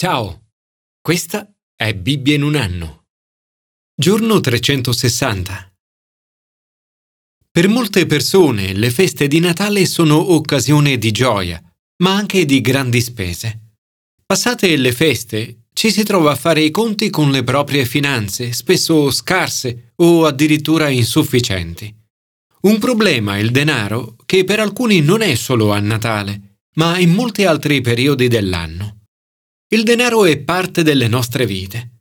Ciao, questa è Bibbia in un anno. Giorno 360. Per molte persone le feste di Natale sono occasione di gioia, ma anche di grandi spese. Passate le feste, ci si trova a fare i conti con le proprie finanze, spesso scarse o addirittura insufficienti. Un problema il denaro che per alcuni non è solo a Natale, ma in molti altri periodi dell'anno. Il denaro è parte delle nostre vite.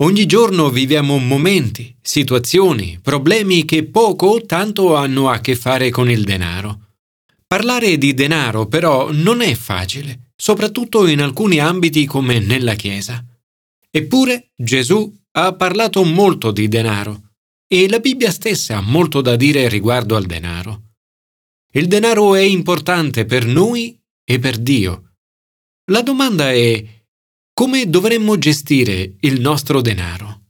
Ogni giorno viviamo momenti, situazioni, problemi che poco o tanto hanno a che fare con il denaro. Parlare di denaro però non è facile, soprattutto in alcuni ambiti come nella Chiesa. Eppure Gesù ha parlato molto di denaro e la Bibbia stessa ha molto da dire riguardo al denaro. Il denaro è importante per noi e per Dio. La domanda è come dovremmo gestire il nostro denaro?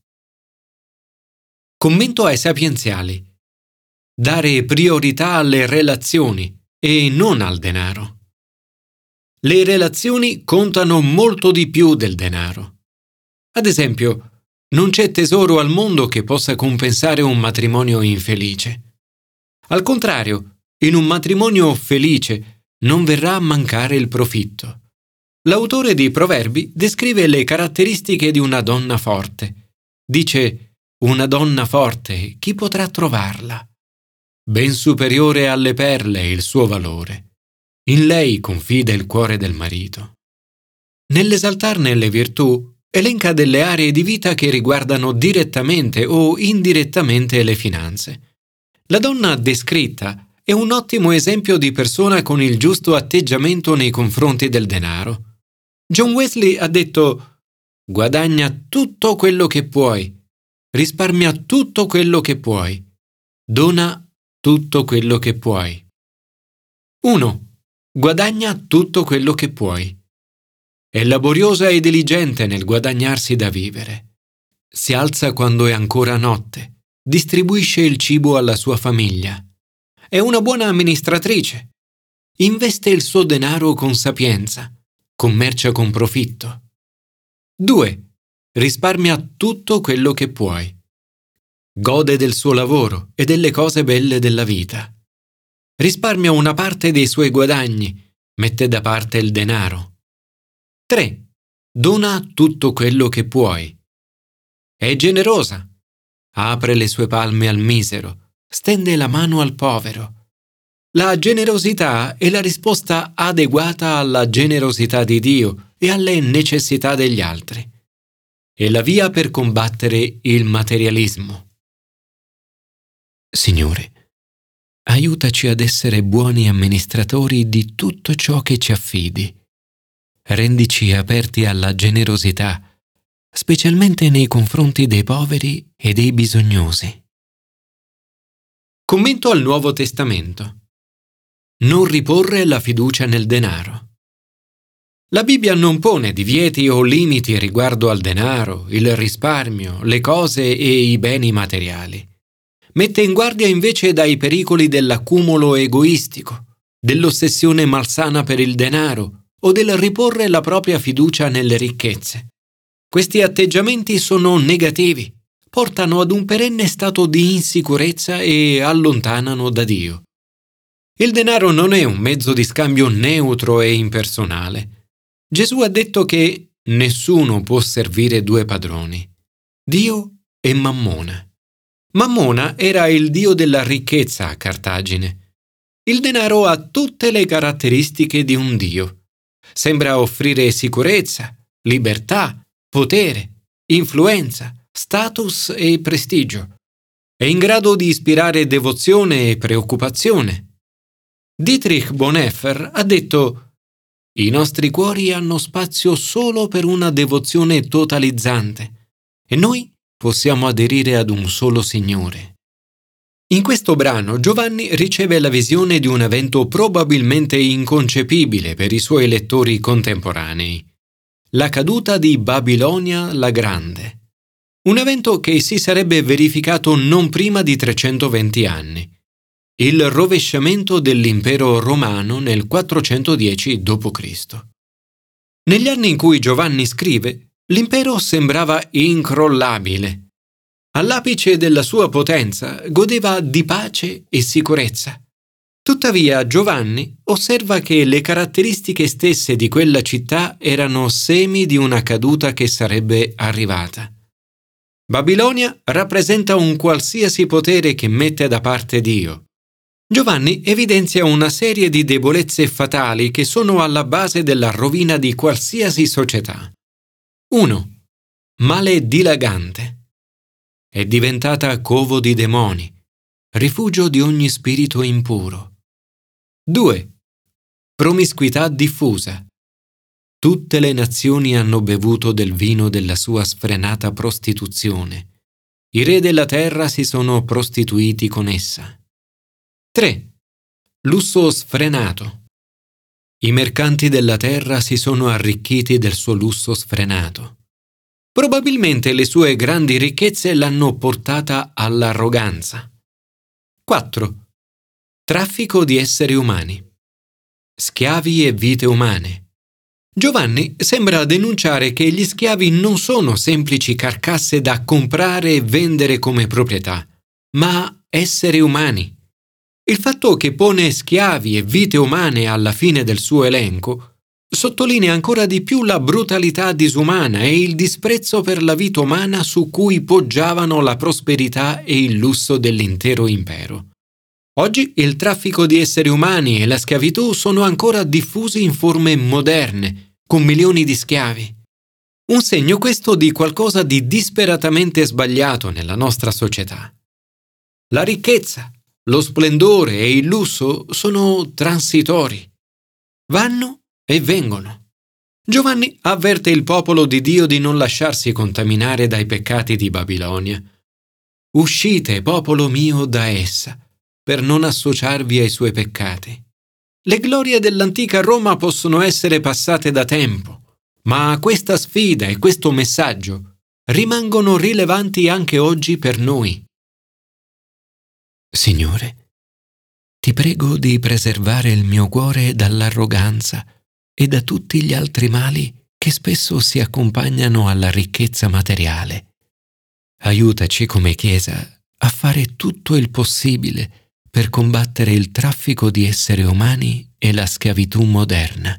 Commento ai sapienziali. Dare priorità alle relazioni e non al denaro. Le relazioni contano molto di più del denaro. Ad esempio, non c'è tesoro al mondo che possa compensare un matrimonio infelice. Al contrario, in un matrimonio felice non verrà a mancare il profitto. L'autore di Proverbi descrive le caratteristiche di una donna forte. Dice, una donna forte, chi potrà trovarla? Ben superiore alle perle il suo valore. In lei confida il cuore del marito. Nell'esaltarne le virtù, elenca delle aree di vita che riguardano direttamente o indirettamente le finanze. La donna descritta è un ottimo esempio di persona con il giusto atteggiamento nei confronti del denaro. John Wesley ha detto guadagna tutto quello che puoi, risparmia tutto quello che puoi, dona tutto quello che puoi. 1. Guadagna tutto quello che puoi. È laboriosa e diligente nel guadagnarsi da vivere. Si alza quando è ancora notte, distribuisce il cibo alla sua famiglia. È una buona amministratrice. Investe il suo denaro con sapienza. Commercia con profitto. 2. Risparmia tutto quello che puoi. Gode del suo lavoro e delle cose belle della vita. Risparmia una parte dei suoi guadagni, mette da parte il denaro 3. Dona tutto quello che puoi. È generosa. Apre le sue palme al misero, stende la mano al povero. La generosità è la risposta adeguata alla generosità di Dio e alle necessità degli altri. È la via per combattere il materialismo. Signore, aiutaci ad essere buoni amministratori di tutto ciò che ci affidi rendici aperti alla generosità, specialmente nei confronti dei poveri e dei bisognosi. Commento al Nuovo Testamento. Non riporre la fiducia nel denaro. La Bibbia non pone divieti o limiti riguardo al denaro, il risparmio, le cose e i beni materiali. Mette in guardia invece dai pericoli dell'accumulo egoistico, dell'ossessione malsana per il denaro o del riporre la propria fiducia nelle ricchezze. Questi atteggiamenti sono negativi, portano ad un perenne stato di insicurezza e allontanano da Dio. Il denaro non è un mezzo di scambio neutro e impersonale. Gesù ha detto che nessuno può servire due padroni, Dio e Mammona. Mammona era il dio della ricchezza a Cartagine. Il denaro ha tutte le caratteristiche di un dio Sembra offrire sicurezza, libertà, potere, influenza, status e prestigio. È in grado di ispirare devozione e preoccupazione. Dietrich Bonhoeffer ha detto I nostri cuori hanno spazio solo per una devozione totalizzante e noi possiamo aderire ad un solo Signore. In questo brano Giovanni riceve la visione di un evento probabilmente inconcepibile per i suoi lettori contemporanei. La caduta di Babilonia la Grande. Un evento che si sarebbe verificato non prima di 320 anni. Il rovesciamento dell'impero romano nel 410 d.C. Negli anni in cui Giovanni scrive, l'impero sembrava incrollabile. All'apice della sua potenza godeva di pace e sicurezza. Tuttavia Giovanni osserva che le caratteristiche stesse di quella città erano semi di una caduta che sarebbe arrivata. Babilonia rappresenta un qualsiasi potere che mette da parte Dio. Giovanni evidenzia una serie di debolezze fatali che sono alla base della rovina di qualsiasi società. 1. Male dilagante. È diventata covo di demoni, rifugio di ogni spirito impuro. 2. Promiscuità diffusa. Tutte le nazioni hanno bevuto del vino della sua sfrenata prostituzione. I re della terra si sono prostituiti con essa. 3. Lusso sfrenato. I mercanti della terra si sono arricchiti del suo lusso sfrenato. Probabilmente le sue grandi ricchezze l'hanno portata all'arroganza. 4 Traffico di esseri umani. Schiavi e vite umane. Giovanni sembra denunciare che gli schiavi non sono semplici carcasse da comprare e vendere come proprietà, ma esseri umani. Il fatto che pone schiavi e vite umane alla fine del suo elenco sottolinea ancora di più la brutalità disumana e il disprezzo per la vita umana su cui poggiavano la prosperità e il lusso dell'intero impero. Oggi il traffico di esseri umani e la schiavitù sono ancora diffusi in forme moderne, con milioni di schiavi. Un segno questo di qualcosa di disperatamente sbagliato nella nostra società. La ricchezza, lo splendore e il lusso sono transitori. Vanno e vengono. Giovanni avverte il popolo di Dio di non lasciarsi contaminare dai peccati di Babilonia. Uscite, popolo mio, da essa per non associarvi ai suoi peccati. Le glorie dell'antica Roma possono essere passate da tempo, ma questa sfida e questo messaggio rimangono rilevanti anche oggi per noi. Signore, ti prego di preservare il mio cuore dall'arroganza e da tutti gli altri mali che spesso si accompagnano alla ricchezza materiale. Aiutaci come Chiesa a fare tutto il possibile per combattere il traffico di esseri umani e la schiavitù moderna.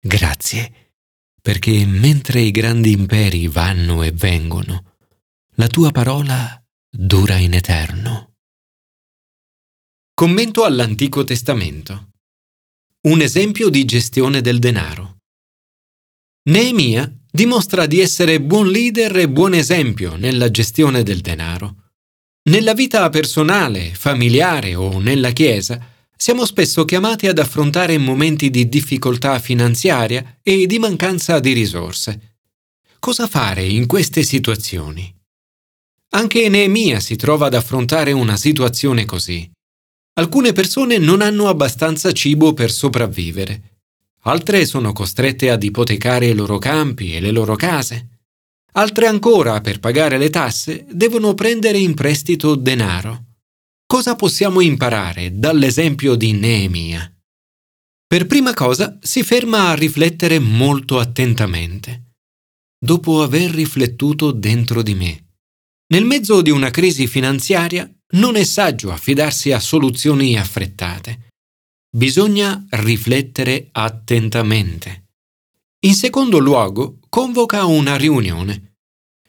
Grazie, perché mentre i grandi imperi vanno e vengono, la tua parola dura in eterno. Commento all'Antico Testamento. Un esempio di gestione del denaro. Neemia dimostra di essere buon leader e buon esempio nella gestione del denaro. Nella vita personale, familiare o nella Chiesa, siamo spesso chiamati ad affrontare momenti di difficoltà finanziaria e di mancanza di risorse. Cosa fare in queste situazioni? Anche Neemia si trova ad affrontare una situazione così. Alcune persone non hanno abbastanza cibo per sopravvivere. Altre sono costrette ad ipotecare i loro campi e le loro case. Altre ancora, per pagare le tasse, devono prendere in prestito denaro. Cosa possiamo imparare dall'esempio di Neemia? Per prima cosa si ferma a riflettere molto attentamente. Dopo aver riflettuto dentro di me. Nel mezzo di una crisi finanziaria non è saggio affidarsi a soluzioni affrettate. Bisogna riflettere attentamente. In secondo luogo, convoca una riunione.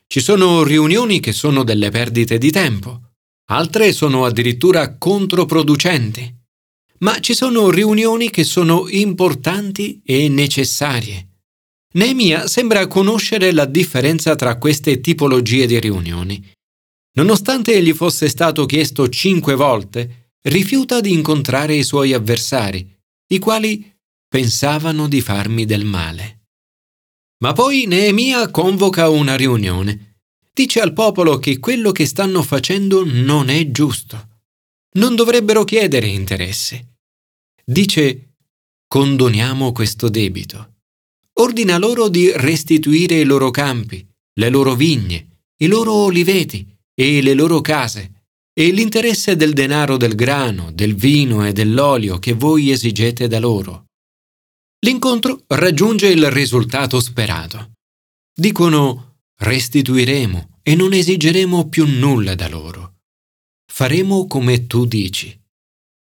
Ci sono riunioni che sono delle perdite di tempo, altre sono addirittura controproducenti, ma ci sono riunioni che sono importanti e necessarie. Neemia sembra conoscere la differenza tra queste tipologie di riunioni. Nonostante gli fosse stato chiesto cinque volte, rifiuta di incontrare i suoi avversari, i quali pensavano di farmi del male. Ma poi Neemia convoca una riunione. Dice al popolo che quello che stanno facendo non è giusto. Non dovrebbero chiedere interesse. Dice condoniamo questo debito. Ordina loro di restituire i loro campi, le loro vigne, i loro oliveti e le loro case e l'interesse del denaro del grano, del vino e dell'olio che voi esigete da loro. L'incontro raggiunge il risultato sperato. Dicono restituiremo e non esigeremo più nulla da loro. Faremo come tu dici.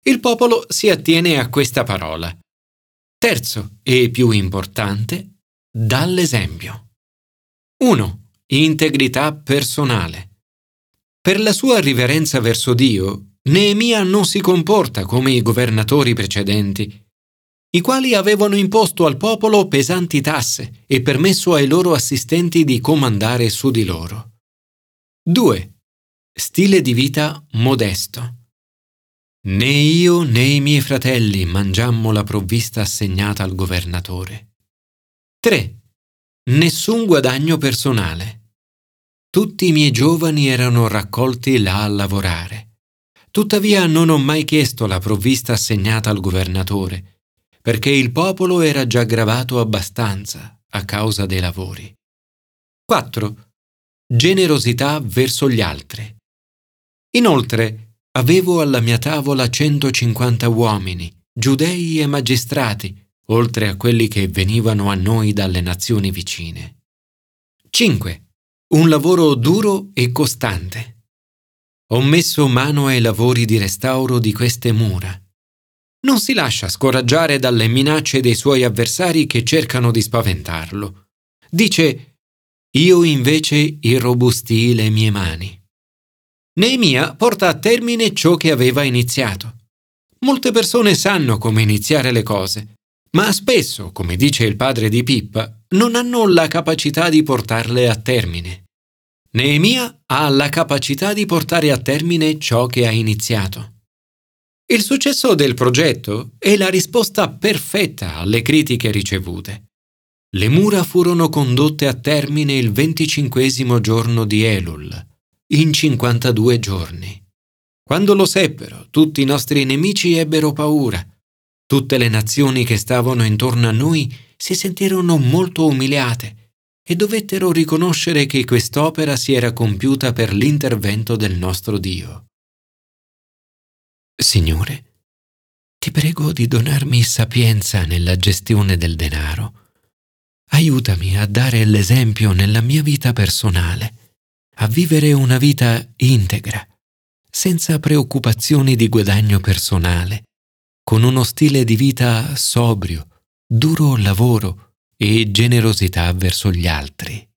Il popolo si attiene a questa parola. Terzo e più importante, dà l'esempio. 1. Integrità personale. Per la sua riverenza verso Dio, Neemia non si comporta come i governatori precedenti, i quali avevano imposto al popolo pesanti tasse e permesso ai loro assistenti di comandare su di loro. 2. Stile di vita modesto. Né io né i miei fratelli mangiammo la provvista assegnata al governatore. 3. Nessun guadagno personale. Tutti i miei giovani erano raccolti là a lavorare. Tuttavia non ho mai chiesto la provvista assegnata al governatore, perché il popolo era già gravato abbastanza a causa dei lavori. 4. Generosità verso gli altri. Inoltre, Avevo alla mia tavola 150 uomini, giudei e magistrati, oltre a quelli che venivano a noi dalle nazioni vicine. 5. Un lavoro duro e costante. Ho messo mano ai lavori di restauro di queste mura. Non si lascia scoraggiare dalle minacce dei suoi avversari che cercano di spaventarlo. Dice, io invece irrobustii le mie mani. Neemia porta a termine ciò che aveva iniziato. Molte persone sanno come iniziare le cose, ma spesso, come dice il padre di Pippa, non hanno la capacità di portarle a termine. Neemia ha la capacità di portare a termine ciò che ha iniziato. Il successo del progetto è la risposta perfetta alle critiche ricevute. Le mura furono condotte a termine il venticinquesimo giorno di Elul, in 52 giorni. Quando lo seppero, tutti i nostri nemici ebbero paura. Tutte le nazioni che stavano intorno a noi si sentirono molto umiliate e dovettero riconoscere che quest'opera si era compiuta per l'intervento del nostro Dio. Signore, ti prego di donarmi sapienza nella gestione del denaro. Aiutami a dare l'esempio nella mia vita personale a vivere una vita integra, senza preoccupazioni di guadagno personale, con uno stile di vita sobrio, duro lavoro e generosità verso gli altri.